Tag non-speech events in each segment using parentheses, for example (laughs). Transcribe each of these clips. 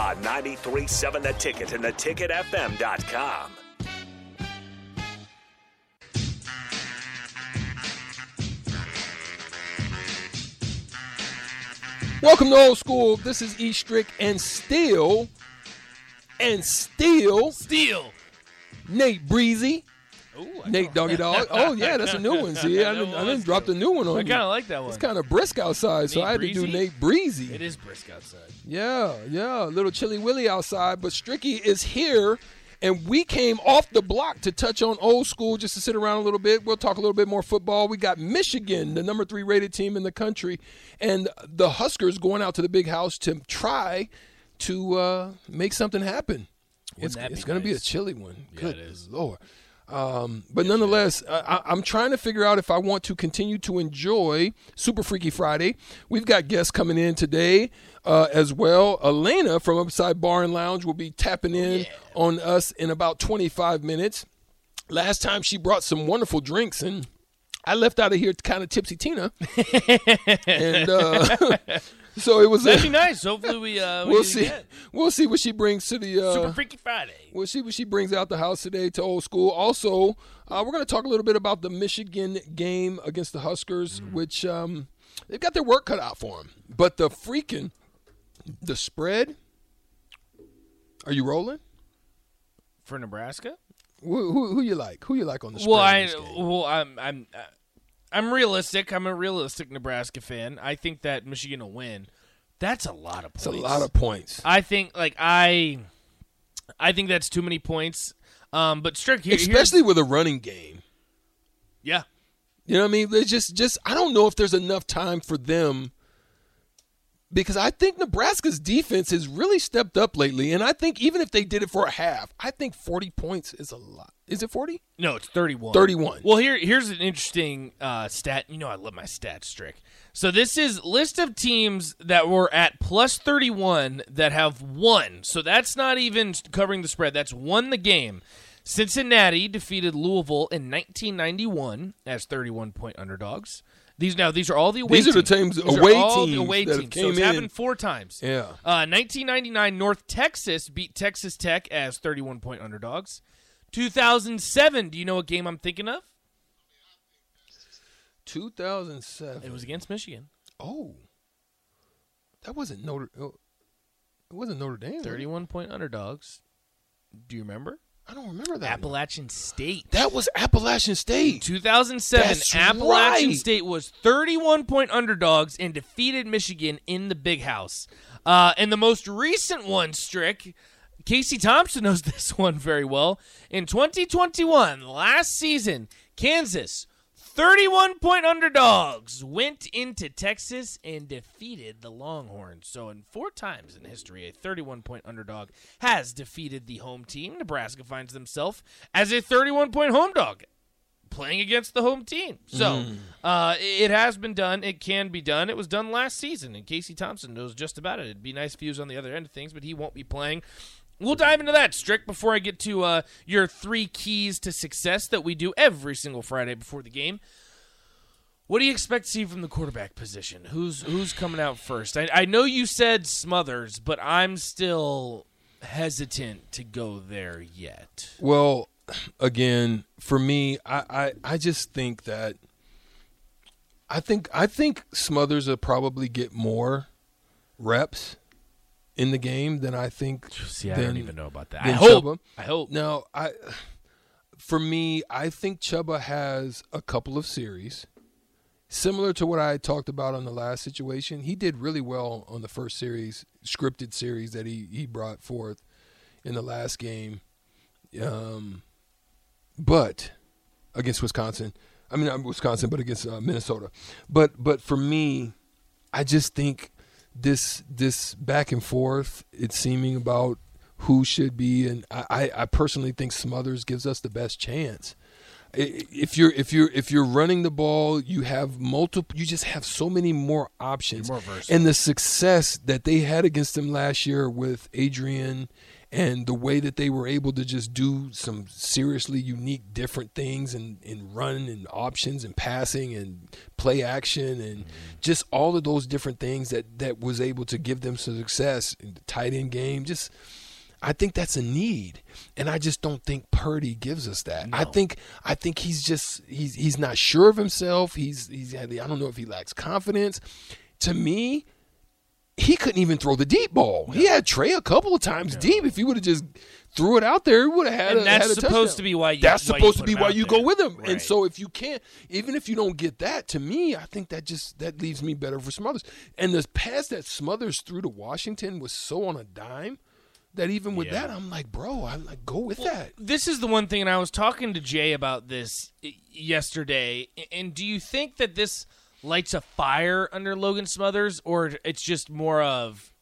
On 93.7 The Ticket and theticketfm.com. Welcome to Old School. This is E Strick and still, and still, Steal. Nate Breezy. Ooh, Nate Doggy Dog. Oh, yeah, that's a new one. (laughs) See, I didn't, I didn't drop the new one on you. I kind of like that one. It's kind of brisk outside, so I had to do Nate Breezy. It is brisk outside. Yeah, yeah, a little chilly willy outside, but Stricky is here, and we came off the block to touch on old school just to sit around a little bit. We'll talk a little bit more football. We got Michigan, the number three rated team in the country, and the Huskers going out to the big house to try to uh, make something happen. it's that be it's going to be a chilly one. Yeah, Good it is. Lord. Um, but nonetheless, I, I- I'm trying to figure out if I want to continue to enjoy Super Freaky Friday. We've got guests coming in today uh, as well. Elena from Upside Bar and Lounge will be tapping in on us in about 25 minutes. Last time she brought some wonderful drinks and I left out of here kind of tipsy Tina, (laughs) and uh, (laughs) so it was. That'd be nice. Hopefully we uh we we'll see. again. We'll see what she brings to the uh, Super Freaky Friday. We'll see what she brings out the house today to old school. Also, uh, we're going to talk a little bit about the Michigan game against the Huskers, which um, they've got their work cut out for them. But the freaking the spread. Are you rolling? For Nebraska? Who, who, who you like? Who you like on the spread? Well, I well I'm I'm uh, I'm realistic. I'm a realistic Nebraska fan. I think that Michigan will win. That's a lot of it's points. a lot of points, I think like I I think that's too many points. Um but Strick here, especially with a running game. yeah. You know what I mean? It's just, just I don't know if there's enough time for them because I think Nebraska's defense has really stepped up lately, and I think even if they did it for a half, I think 40 points is a lot. Is it 40? No, it's 31. 31. Well, here here's an interesting uh, stat. You know, I love my stats, trick. So this is list of teams that were at plus 31 that have won. So that's not even covering the spread. That's won the game. Cincinnati defeated Louisville in 1991 as 31 point underdogs. These now these are all the away These are the teams. teams- These are away teams away that teams. So came it's in. happened four times. Yeah. Uh, 1999, North Texas beat Texas Tech as 31 point underdogs. 2007, do you know what game I'm thinking of? 2007. It was against Michigan. oh, that wasn't Notre. oh, It wasn't Notre Dame. 31 point underdogs. Do you remember? I don't remember that. one. Appalachian State. That was Appalachian State. 2007, That's Appalachian right. State was 31 point underdogs and defeated Michigan in the big house. Uh, and the most recent one, Strick, Casey Thompson knows (laughs) this one very well. In 2021, last season, Kansas, 31 point underdogs, went into Texas and defeated the Longhorns. So, in four times in history, a 31 point underdog has defeated the home team. Nebraska finds themselves as a 31 point home dog playing against the home team. So uh, it has been done. It can be done. It was done last season, and Casey Thompson knows just about it. It'd be nice if he was on the other end of things, but he won't be playing. We'll dive into that, Strick, before I get to uh, your three keys to success that we do every single Friday before the game. What do you expect to see from the quarterback position? Who's who's coming out first? I, I know you said Smothers, but I'm still hesitant to go there yet. Well, again, for me, I, I, I just think that I think I think Smothers will probably get more reps in the game than I think. See, I than, don't even know about that. I hope. Chuba. I hope. Now, I for me, I think Chuba has a couple of series. Similar to what I talked about on the last situation, he did really well on the first series, scripted series that he, he brought forth in the last game. Um, but against Wisconsin, I mean not Wisconsin, but against uh, Minnesota. But but for me, I just think this this back and forth it's seeming about who should be, and I, I personally think Smothers gives us the best chance. If you're if you're if you're running the ball, you have multiple. You just have so many more options, more and the success that they had against them last year with Adrian and the way that they were able to just do some seriously unique different things and, and run and options and passing and play action and mm-hmm. just all of those different things that that was able to give them some success in the tight end game just I think that's a need, and I just don't think Purdy gives us that. I think I think he's just he's he's not sure of himself. He's he's I don't know if he lacks confidence. To me, he couldn't even throw the deep ball. He had Trey a couple of times deep. If he would have just threw it out there, he would have had. And a, that's had a supposed touchdown. to be why you- That's why supposed to be why you go with him. And so if you can't, even if you don't get that, to me, I think that just that leaves me better for Smothers. And the pass that Smothers threw to Washington was so on a dime that even with that, I'm like, bro, I'm like, go with that. this is the one thing, and I was talking to Jay about this yesterday. And do you think that this lights a fire under Logan Smothers, or it's just more of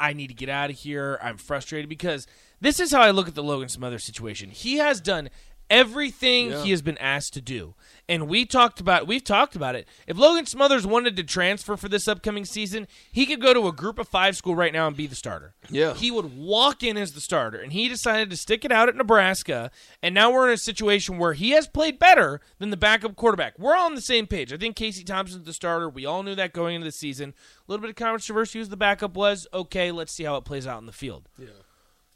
I need to get out of here. I'm frustrated because this is how I look at the Logan Smothers situation. He has done everything Yeah. he has been asked to do. And we talked about we've talked about it. If Logan Smothers wanted to transfer for this upcoming season, he could go to a group of 5 school right now and be the starter. Yeah. He would walk in as the starter and he decided to stick it out at Nebraska and now we're in a situation where he has played better than the backup quarterback. We're all on the same page. I think Casey Thompson's the starter. We all knew that going into the season. A little bit of controversy who the backup was. Okay, let's see how it plays out in the field. Yeah.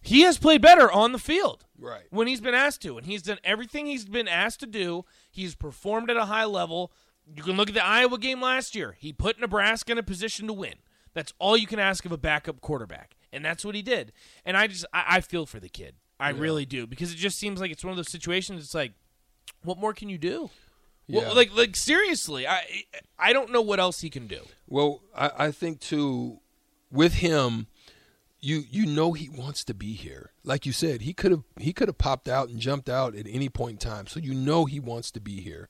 He has played better on the field Right. when he's been asked to, and he's done everything he's been asked to do. He's performed at a high level. You can look at the Iowa game last year. He put Nebraska in a position to win. That's all you can ask of a backup quarterback, and that's what he did. And I just, I, I feel for the kid. I really do because it just seems like it's one of those situations. It's like, what more can you do? Yeah. Well, like, like seriously, I, I don't know what else he can do. Well, I, I think too, with him, you you know he wants to be here. Like you said, he could have he could have popped out and jumped out at any point in time. So you know he wants to be here.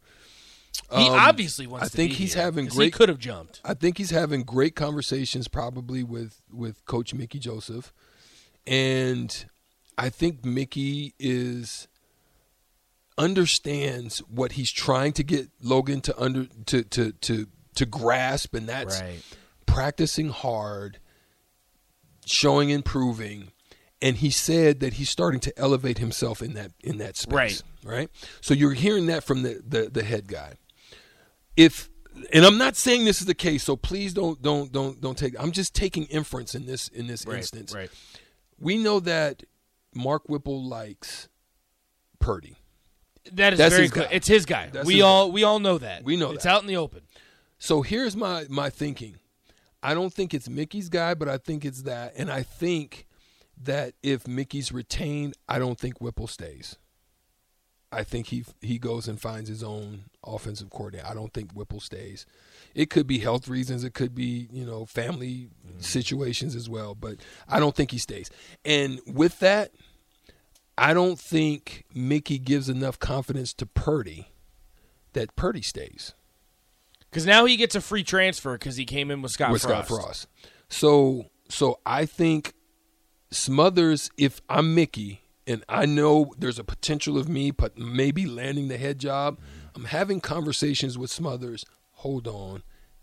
He Um, obviously wants. I to think be he's here, having great- He could have jumped. I think he's having great conversations probably with with Coach Mickey Joseph, and I think Mickey is understands what he's trying to get Logan to under to to to to grasp, and that's Right. practicing hard, showing improving, and he said that he's starting to elevate himself in that in that space. Right. Right. So you're hearing that from the the, the head guy. If and I'm not saying this is the case, so please don't don't don't don't take. I'm just taking inference in this in this instance. Right. We know that Mark Whipple likes Purdy. That is That's very good. It's his guy. That's we his all we all know that. We know it's that. out in the open. So here's my my thinking. I don't think it's Mickey's guy, but I think it's that, and I think that if Mickey's retained, I don't think Whipple stays. I think he he goes and finds his own offensive coordinator. I don't think Whipple stays. It could be health reasons. It could be you know family mm-hmm. situations as well. But I don't think he stays. And with that, I don't think Mickey gives enough confidence to Purdy that Purdy stays. Because now he gets a free transfer because he came in with Scott with Frost. Scott Frost. So so I think Smothers, if I'm Mickey and I know there's a potential of me, but maybe landing the head job, I'm having conversations with Smothers. Hold on,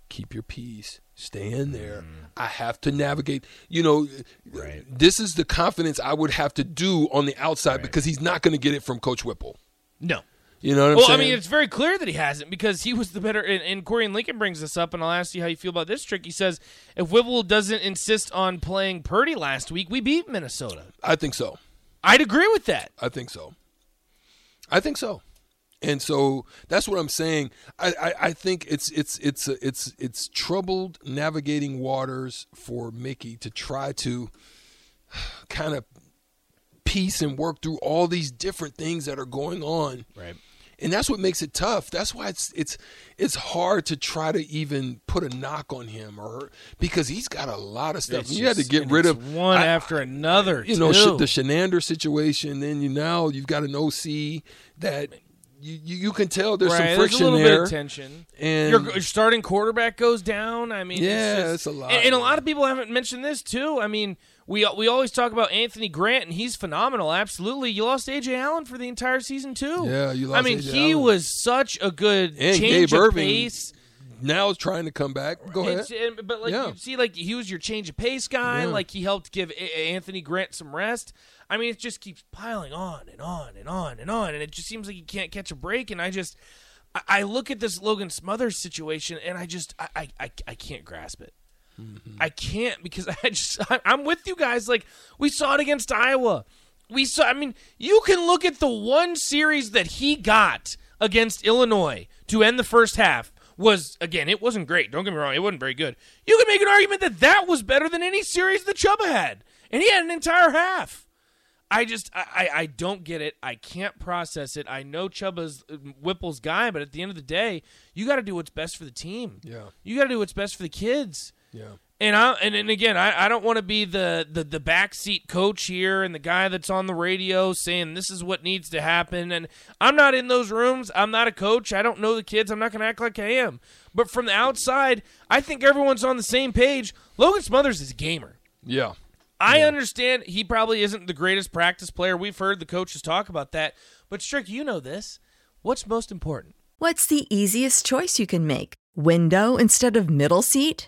keep your peace, stay in there. Mm-hmm. I have to navigate. You know, this is the confidence I would have to do on the outside because he's not going to get it from Coach Whipple. No. You know what I'm Well, saying? I mean, it's very clear that he hasn't because he was the better. And, and Corey and Lincoln brings this up, and I'll ask you how you feel about this trick. He says if Whipple doesn't insist on playing Purdy last week, we beat Minnesota. I think so. I'd agree with that. I think so. I think so. And so that's what I'm saying. I, I, I think it's it's it's uh, it's it's troubled navigating waters for Mickey to try to (sighs) kind of piece and work through all these different things that are going on. Right. And that's what makes it tough. That's why it's it's it's hard to try to even put a knock on him or because he's got a lot of stuff. It's you had to get rid of one I- after another. you know too. sh- the Chinander situation. Then you now you've got an OC that you you, you can tell there's right, some there's friction a little there. bit of tension. And- your, your starting quarterback goes down. I mean, Yeah, it's, just- it's a lot, And, and a lot of people haven't mentioned this too. I mean, We we always talk about Anthony Grant, and he's phenomenal. Absolutely, you lost AJ Allen for the entire season too. Yeah, you lost AJ. I mean, A.J. he Allen. was such a good And change Gabe of Ervin pace. Now is trying to come back. Go ahead. And- but like Yeah. you see, like he was your change of pace guy. Yeah. Like he helped give A- Anthony Grant some rest. I mean, it just keeps piling on and on and on and on, and it just seems like he can't catch a break. And I just, I, I look at this Logan Smothers situation, and I just, I, I, I can't grasp it. Mm-hmm. I can't because (laughs) I just, I'm with you guys. Like we saw it against Iowa. We saw. I mean, you can look at the one series that he got against Illinois to end the first half was again it wasn't great don't get me wrong it wasn't very good you can make an argument that that was better than any series that Chuba had and he had an entire half I just I, I I don't get it I can't process it I know Chuba's uh, Whipple's guy but at the end of the day you got to do what's best for the team Yeah. you got to do what's best for the kids Yeah. and I and, and again, I, I don't want to be the, the the backseat coach here and the guy that's on the radio saying this is what needs to happen. And I'm not in those rooms. I'm not a coach. I don't know the kids. I'm not going to act like I am. But from the outside, I think everyone's on the same page. Logan Smothers is a gamer. Yeah. I understand he probably isn't the greatest practice player. We've heard the coaches talk about that. But Strick, you know this. What's most important? What's the easiest choice you can make? Window instead of middle seat?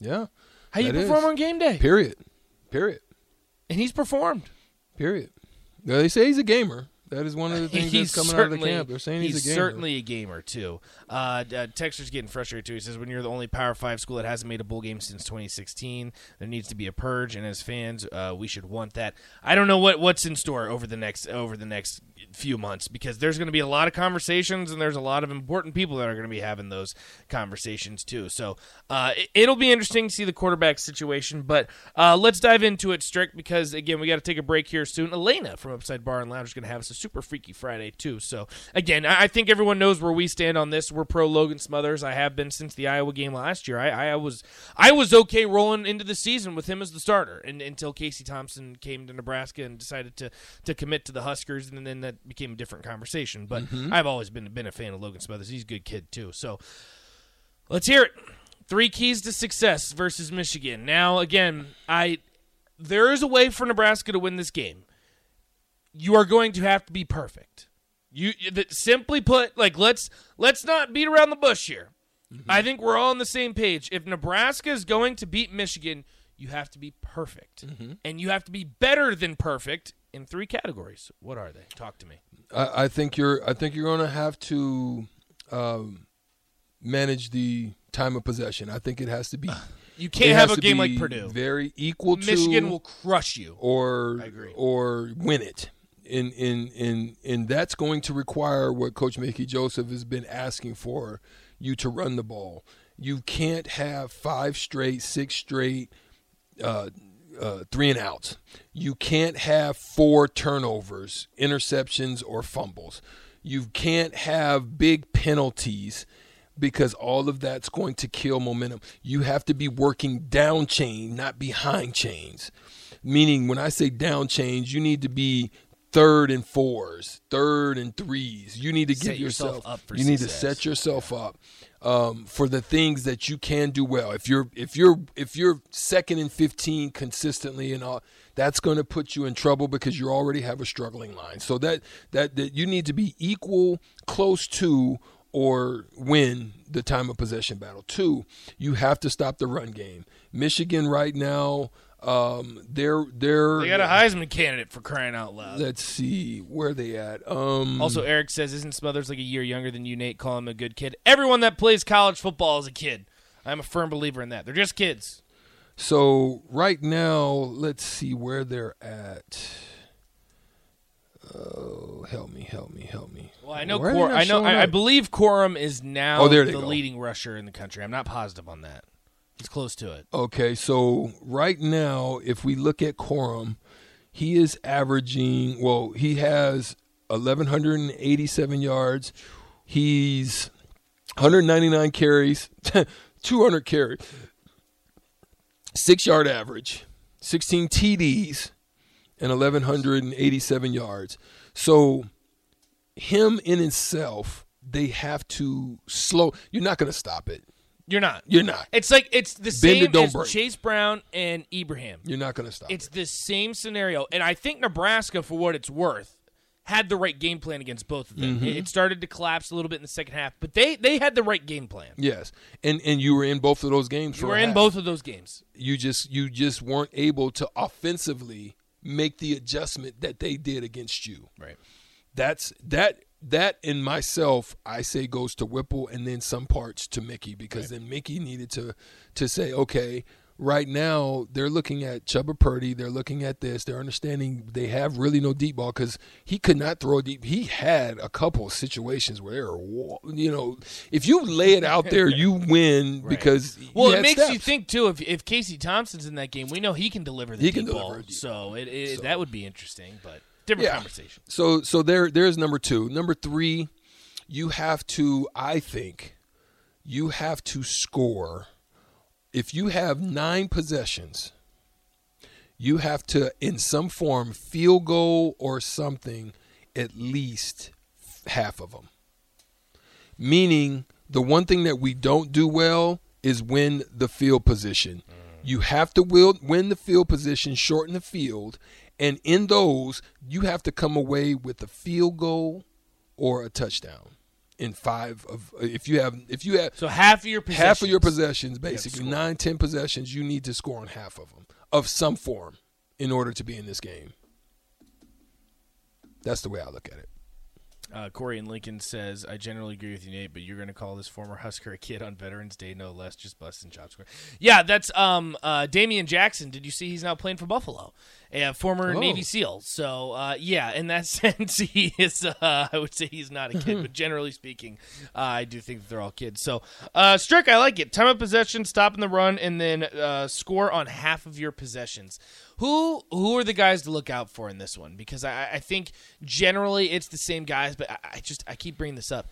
Yeah. How you perform is. on game day. Period. Period. And he's performed. Period. Now, they say he's a gamer. That is one of the (laughs) things he's that's coming out of the camp. They're saying he's, a gamer. certainly a gamer too. Uh, uh, Texter's getting frustrated too. He says, "When you're the only Power Five school that hasn't made a bowl game since 2016, there needs to be a purge, and as fans, uh, we should want that." I don't know what what's in store over the next over the next few months because there's going to be a lot of conversations, and there's a lot of important people that are going to be having those conversations too. So uh, it, it'll be interesting to see the quarterback situation. But uh, let's dive into it, Strick, because again, we got to take a break here soon. Elena from Upside Bar and Lounge is going to have us a super freaky Friday too. So again, I, I think everyone knows where we stand on this. We're pro Logan Smothers. I have been since the Iowa game last year. I, I was I was okay rolling into the season with him as the starter, and until Casey Thompson came to Nebraska and decided to to commit to the Huskers, and then that became a different conversation. But mm-hmm. I've always been been a fan of Logan Smothers. He's a good kid too. So let's hear it. Three keys to success versus Michigan. Now, again, I there is a way for Nebraska to win this game. You are going to have to be perfect. You that simply put, like let's let's not beat around the bush here. Mm-hmm. I think we're all on the same page. If Nebraska is going to beat Michigan, you have to be perfect, mm-hmm. and you have to be better than perfect in three categories. What are they? Talk to me. I, I think you're. I think you're going to have to um, manage the time of possession. I think it has to be. (sighs) You can't have a game like Purdue. Very equal to Michigan will crush you. or I agree. or win it. And in in and that's going to require what Coach Mickey Joseph has been asking for you to run the ball. You can't have five straight, six straight, uh, uh, three and outs. You can't have four turnovers, interceptions, or fumbles. You can't have big penalties because all of that's going to kill momentum. You have to be working down chain, not behind chains. Meaning, when I say down chains, you need to be third and fours, third and threes. You need to Set give yourself yourself up for You need to set yourself up um, for the things that you can do well. If you're if you're if you're second and fifteen consistently and all, that's going to put you in trouble because you already have a struggling line. So that that that you need to be equal, close to, or win the time of possession battle. Two, you have to stop the run game. Michigan right now Um, they're they're They got a Heisman candidate for crying out loud. Let's see where they at. Um, Also, Eric says, "Isn't Smothers like a year younger than you, Nate? Call him a good kid. Everyone that plays college football is a kid. I'm a firm believer in that. They're just kids. So right now, let's see where they're at. Oh, help me, help me, help me. Well, I know. Cor- I know. I, I believe Corum is now Oh, there the go. leading rusher in the country. I'm not positive on that. He's close to it. Okay, so right now, if we look at Corum, he is averaging. Well, he has 1,187 yards. He's 199 carries, (laughs) 200 carries, six yard average, 16 TDs, and 1,187 yards. So, him in himself, they have to slow. You're not going to stop it. You're not. You're not. It's like it's the Bend same as break. Chase Brown and Ibrahim. You're not going to stop. It's it. the same scenario, and I think Nebraska, for what it's worth, had the right game plan against both of them. Mm-hmm. It- started to collapse a little bit in the second half, but they they had the right game plan. Yes, and and you were in both of those games. You were in half. both of those games. You just you just weren't able to offensively make the adjustment that they did against you. Right. That's that that in myself I say goes to Whipple and then some parts to Mickey because then Mickey needed to to say okay. Right now, they're looking at Chuba Purdy. They're looking at this. They're understanding they have really no deep ball because he could not throw a deep. He had a couple of situations where there were, you know, if you lay it out there, (laughs) you win because Well, it had makes you think too. If if Casey Thompson's in that game, we know he can deliver the He deep can ball. deliver a deep so it, it that would be interesting, but different conversation. So so there there's number two. Number three, you have to, I think, you have to score. If you have nine possessions, you have to, in some form, field goal or something, at least half of them. Meaning, the one thing that we don't do well is win the field position. Mm. You have to win the field position, shorten the field, and in those, you have to come away with a field goal or a touchdown. In five of, if you have, if you have So half of your possessions, half of your possessions, basically score. nine, ten possessions, you need to score on half of them of some form in order to be in this game. That's the way I look at it. Uh, Corey and Lincoln says, "I generally agree with you, Nate, but you're going to call this former Husker a kid on Veterans Day, no less, just busting chops." Yeah, that's um uh Damian Jackson. Did you see he's now playing for Buffalo, a former Oh. Navy SEAL? So uh, yeah, in that (laughs) sense, he is. Uh, I would say he's not a kid, but (laughs) generally speaking, uh, I do think that they're all kids. So uh, Strick, I like it. Time of possession, stop in the run, and then uh, score on half of your possessions. Who who are the guys to look out for in this one? Because I, I think generally it's the same guys, but I, I just I keep bringing this up.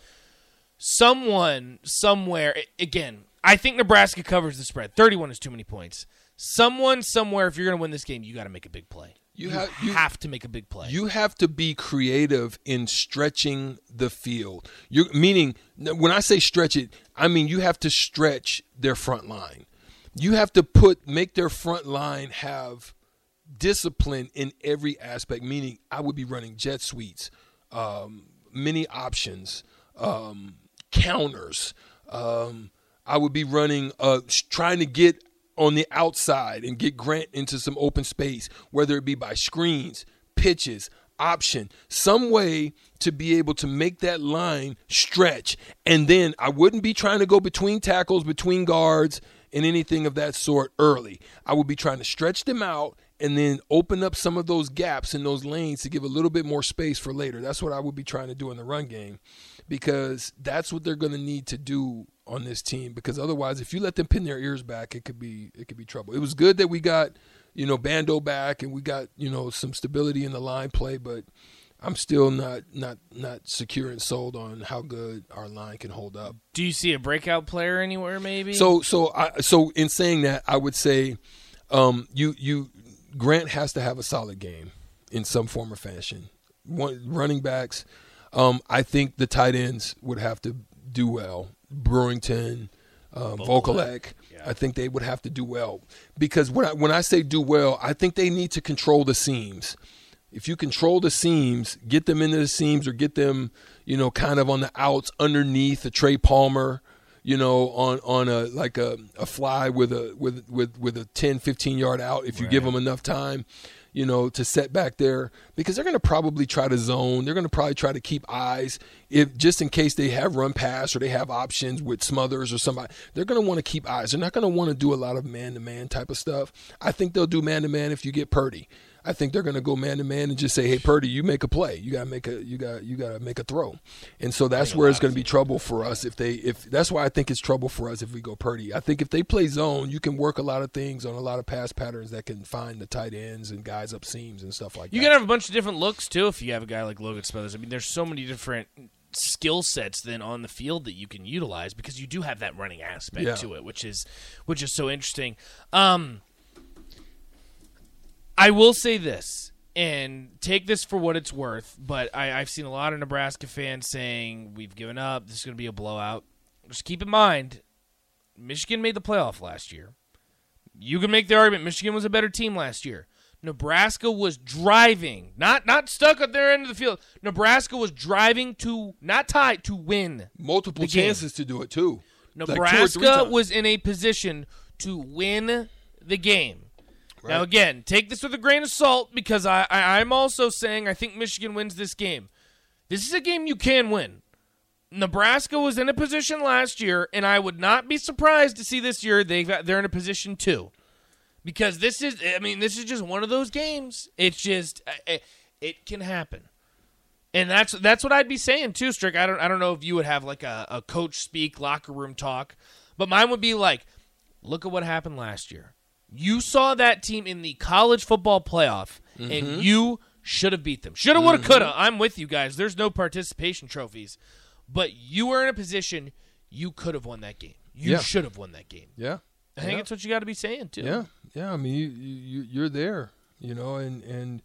Someone somewhere again. I think Nebraska covers the spread. Thirty-one is too many points. Someone somewhere, if you're going to win this game, you got to make a big play. You You, have- you- have to make a big play. You have to be creative in stretching the field. You meaning when I say stretch it, I mean you have to stretch their front line. You have to put make their front line have discipline in every aspect. Meaning, I would be running jet suites, um, many options, um, counters. Um, I would be running, uh, trying to get on the outside and get Grant into some open space, whether it be by screens, pitches, option, some way to be able to make that line stretch. And then I wouldn't be trying to go between tackles, between guards, and anything of that sort early. I would be trying to stretch them out and then open up some of those gaps in those lanes to give a little bit more space for later. That's what I would be trying to do in the run game because that's what they're going to need to do on this team because otherwise if you let them pin their ears back it could be it could be trouble. It was good that we got, you know, Bando back and we got, you know, some stability in the line play, but I'm still not not not secure and sold on how good our line can hold up. Do you see a breakout player anywhere? Maybe. So so I so in saying that, I would say um, you you Grant has to have a solid game in some form or fashion. One, running backs, um, I think the tight ends would have to do well. Brewington, um, Vokolek, I think they would have to do well because when I when I say do well, I think they need to control the seams. If you control the seams, get them into the seams or get them, you know, kind of on the outs underneath a Trey Palmer, you know, on on a like a, a fly with a with with with a 10, 15 yard out if you give them enough time, you know, to set back there because they're going to probably try to zone. They're going to probably try to keep eyes if just in case they have run pass or they have options with Smothers or somebody. They're going to want to keep eyes. They're not going to want to do a lot of man to man type of stuff. I think they'll do man to man if you get Purdy. I think they're going to go man to man and just say, "Hey, Purdy, you make a play. You got to make a you got you got to make a throw." And so that's where it's going to be trouble for us if they if that's why I think it's trouble for us if we go Purdy. I think if they play zone, you can work a lot of things on a lot of pass patterns that can find the tight ends and guys up seams and stuff like You that. can have a bunch of different looks too if you have a guy like Logan Smothers. I mean, there's so many different skill sets then on the field that you can utilize because you do have that running aspect Yeah. to it, which is which is so interesting. Um, I will say this and take this for what it's worth, but I, I've seen a lot of Nebraska fans saying we've given up. This is going to be a blowout. Just keep in mind, Michigan made the playoff last year. You can make the argument Michigan was a better team last year. Nebraska was driving, not not stuck at their end of the field. Nebraska was driving to not tie to win. multiple the game. chances to do it too. Like two or three Nebraska times. was in a position to win the game. Now again, take this with a grain of salt because I, I I'm also saying I think Michigan wins this game. This is a game you can win. Nebraska was in a position last year, and I would not be surprised to see this year they they're in a position too, because this is I mean this is just one of those games. It's just it, it can happen, and that's that's what I'd be saying too, Strick. I don't I don't know if you would have like a, a coach speak locker room talk, but mine would be like, look at what happened last year. You saw that team in the college football playoff, and mm-hmm. you should have beat them. Shoulda, woulda, mm-hmm. coulda. I'm with you guys. There's no participation trophies, but you were in a position you could have won that game. You Yeah. should have won that game. Yeah. I think Yeah. that's what you got to be saying too. Yeah, yeah. I mean, you, you you're there, you know, and and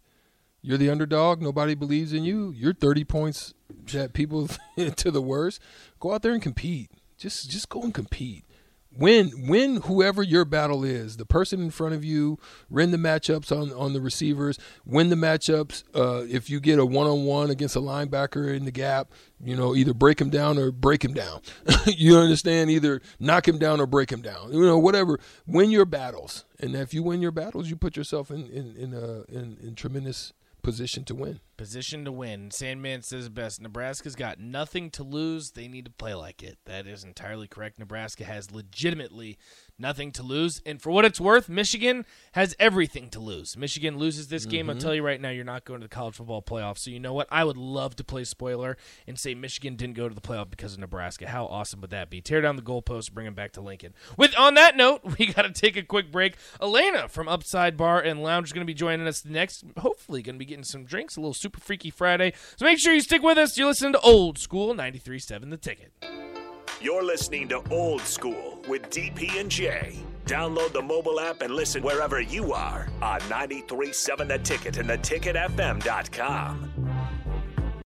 you're the underdog. Nobody believes in you. You're 30 points that people (laughs) to the worst. Go out there and compete. Just just go and compete. Win win whoever your battle is. The person in front of you. Win the matchups on on the receivers. Win the matchups. Uh, if you get a one on one against a linebacker in the gap, you know either break him down or break him down. (laughs) you understand? Either knock him down or break him down. You know whatever. Win your battles, and if you win your battles, you put yourself in in in a in, in tremendous position to win. Position to win. Sandman says it best. Nebraska's got nothing to lose. They need to play like it. That is entirely correct. Nebraska has legitimately nothing to lose. And for what it's worth, Michigan has everything to lose. Michigan loses this game. I'll mm-hmm. tell you right now, you're not going to the college football playoff. So you know what? I would love to play spoiler and say Michigan didn't go to the playoff because of Nebraska. How awesome would that be? Tear down the goalposts, bring them back to Lincoln. With on that note, (laughs) we got to take a quick break. Elena from Upside Bar and Lounge is going to be joining us next. Hopefully, going to be getting some drinks, a little super freaky Friday. So make sure you stick with us. You're listening to Old School 93.7 The Ticket. You're listening to Old School with DP and J. Download the mobile app and listen wherever you are on 937 The Ticket and theticketfm.com.